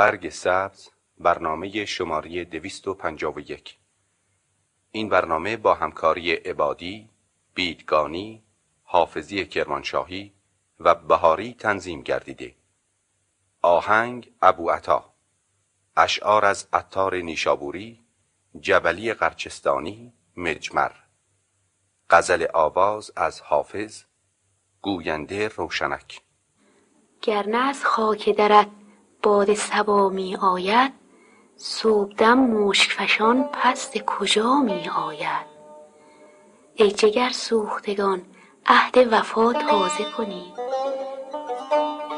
برگ سبز برنامه شماره 251 این برنامه با همکاری عبادی، بیدگانی، حافظی کرمانشاهی و بهاری تنظیم گردیده. آهنگ ابو عطا. اشعار از عطار نیشابوری جبلی قرچستانی مجمر. غزل آواز از حافظ گوینده روشنک. گر از خاک درت باد صبا می آید صبحدم مشک فشان پس کجا می آید؟ ای جگر سوختگان عهد وفا تازه کنید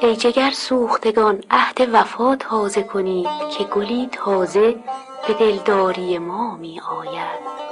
ای جگر سوختگان عهد وفا تازه کنید که گلی تازه به دلداری ما می آید.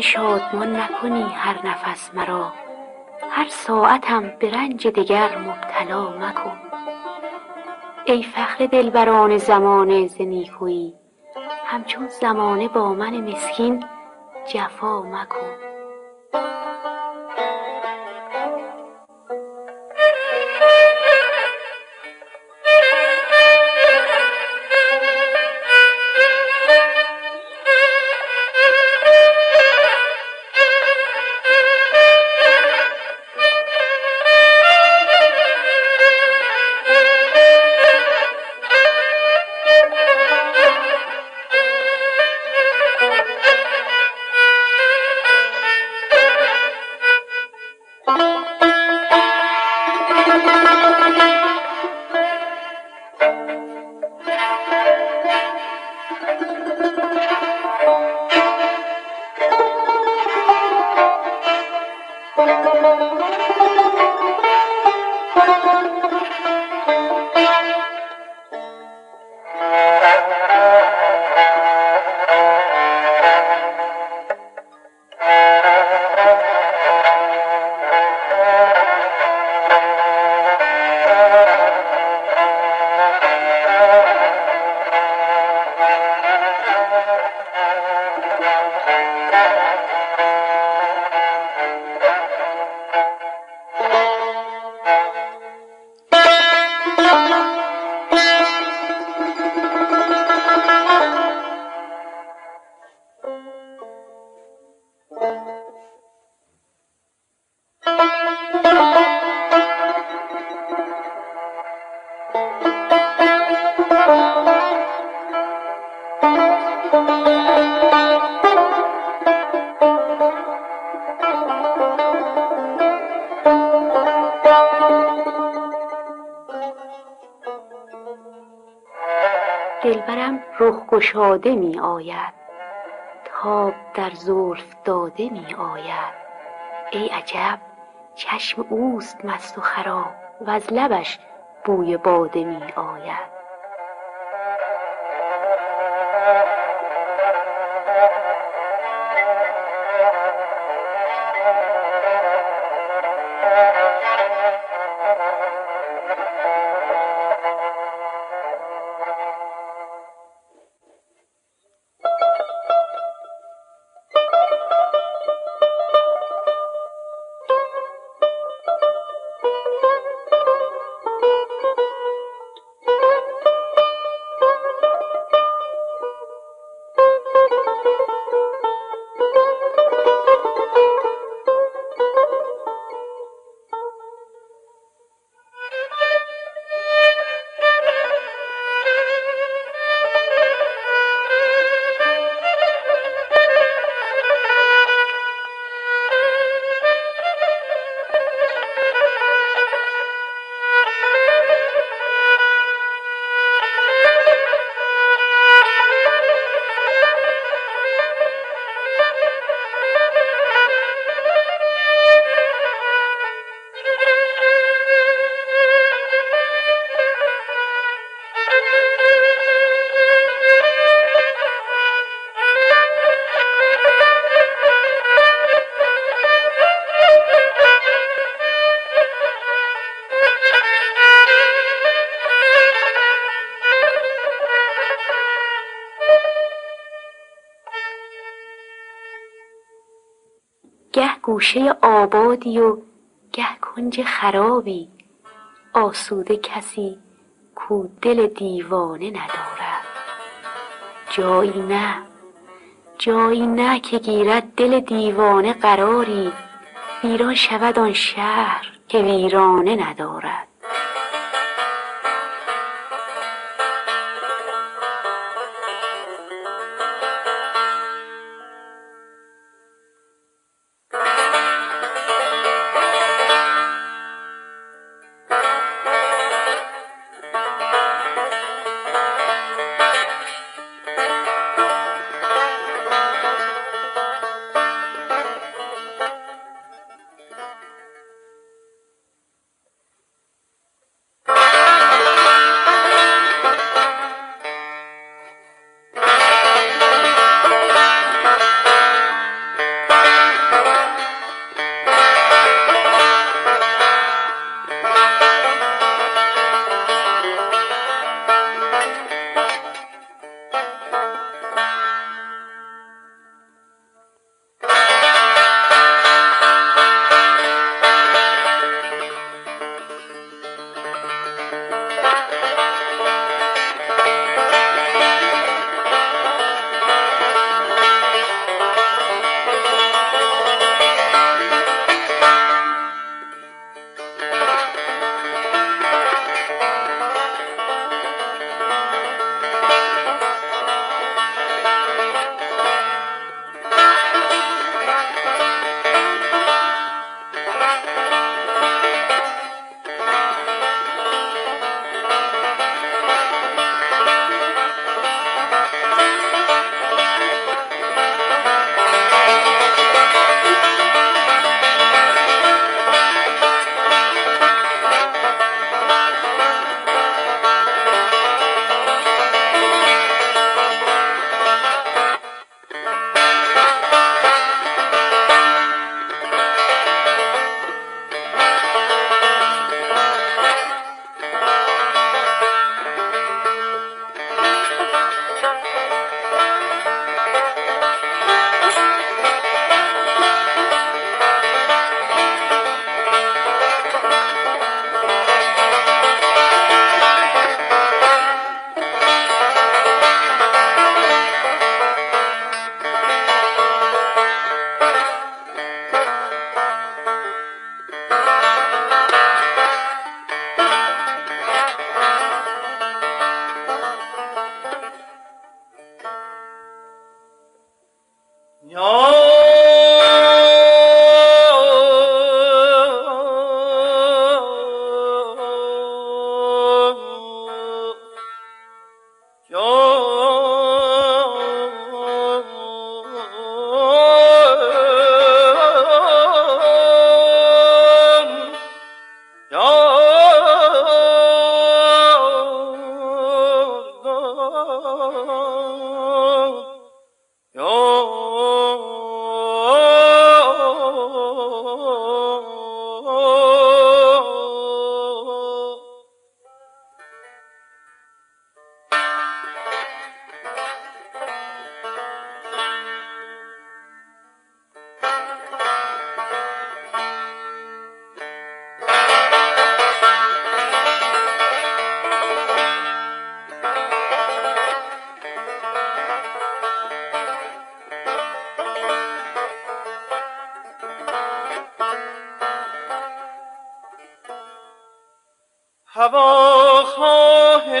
شادمان نکنی هر نفس مرا. هر ساعتم به رنج دگر مبتلا مکن. ای فخر دلبران زمانه ز نیکویی همچون زمانه با من مسکین جفا مکن. گشاده می آید. تاب در زلف داده می آید. ای عجب چشم اوست مست و خراب وز لبش بوی باده می آید. گه گوشه آبادی و گه کنج خرابی. آسوده کسی کو دل دیوانه ندارد. جایی نه جایی نه که گیرد دل دیوانه قراری. ویران شود آن شهر که ویرانه ندارد.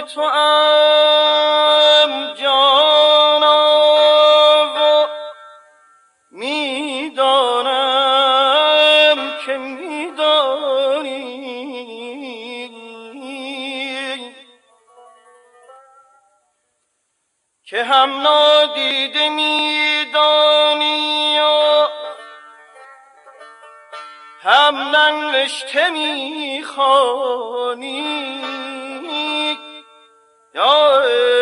تو ام جانا و می‌دانم که میدانی. که هم نادیده میدانی و هم ننوشته می‌خوانی. Oh.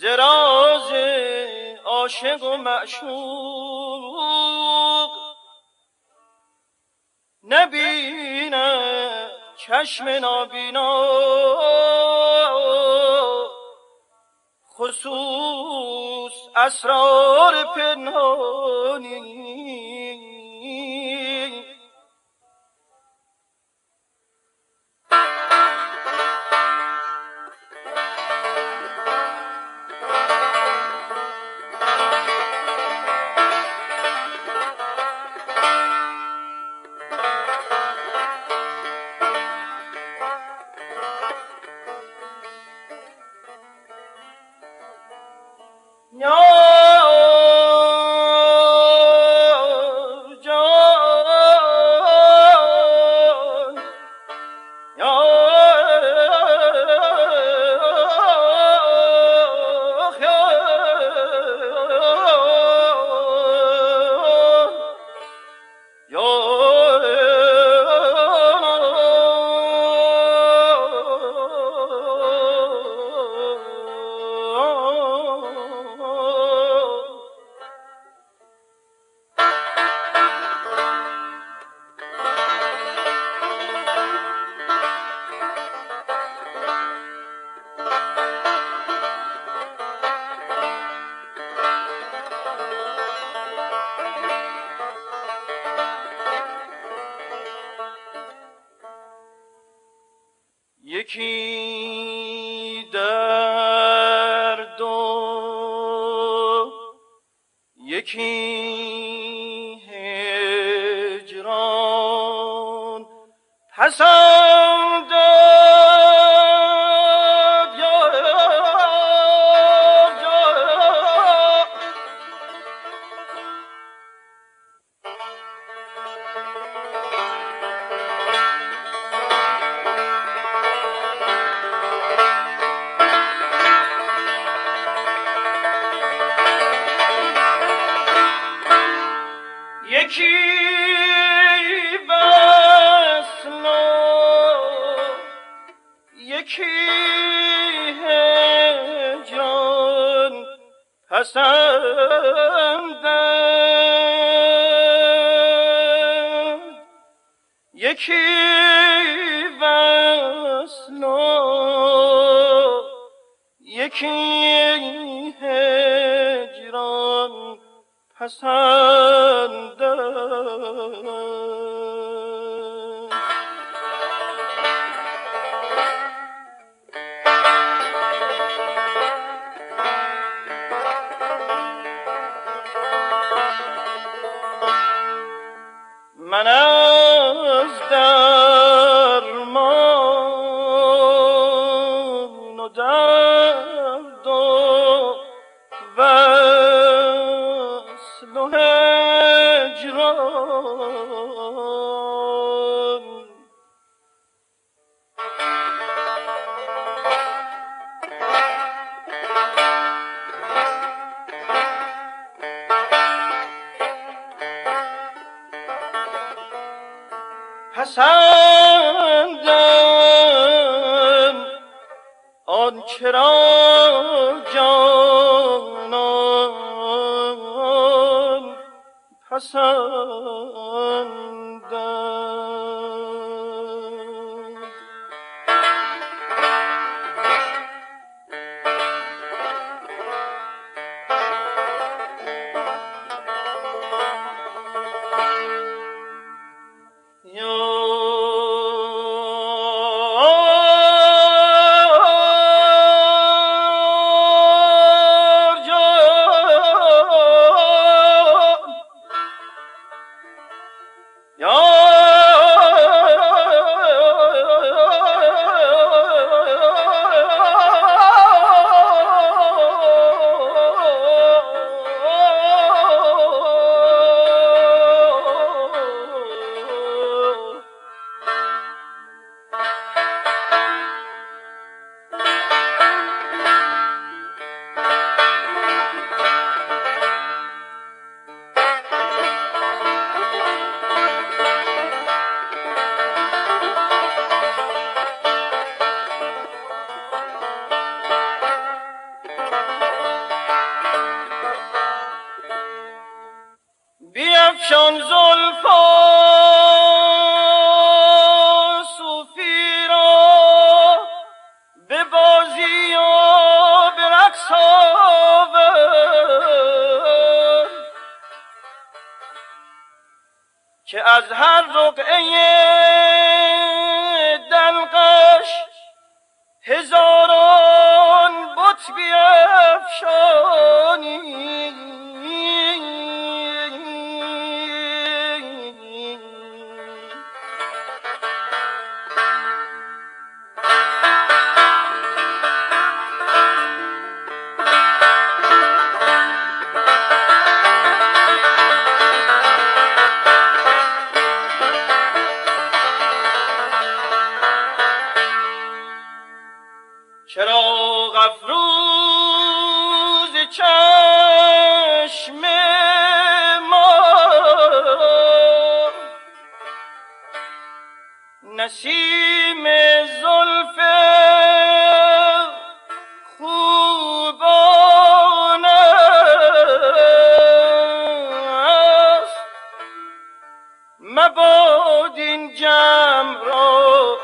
زراز عاشق و معشوق. نبینه چشم نابینا. خصوص اسرار پنهانی. No. یکی پسندم یکی وصل یکی هجران پسندم مباد این جمع را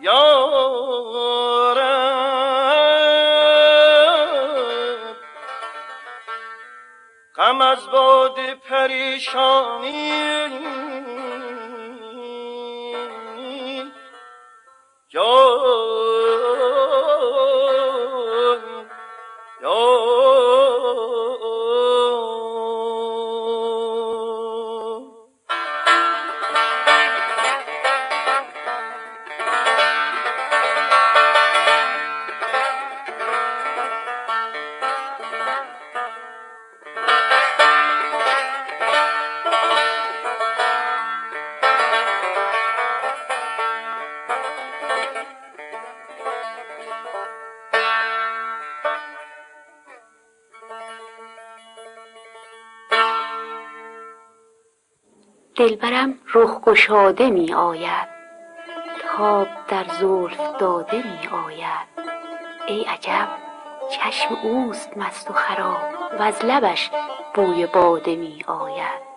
یارب. غم از باد پریشانی دلبرم رخ گشاده می آید. تاب در زلف داده می آید. ای عجب چشم اوست مست و خراب وز لبش بوی باده می آید.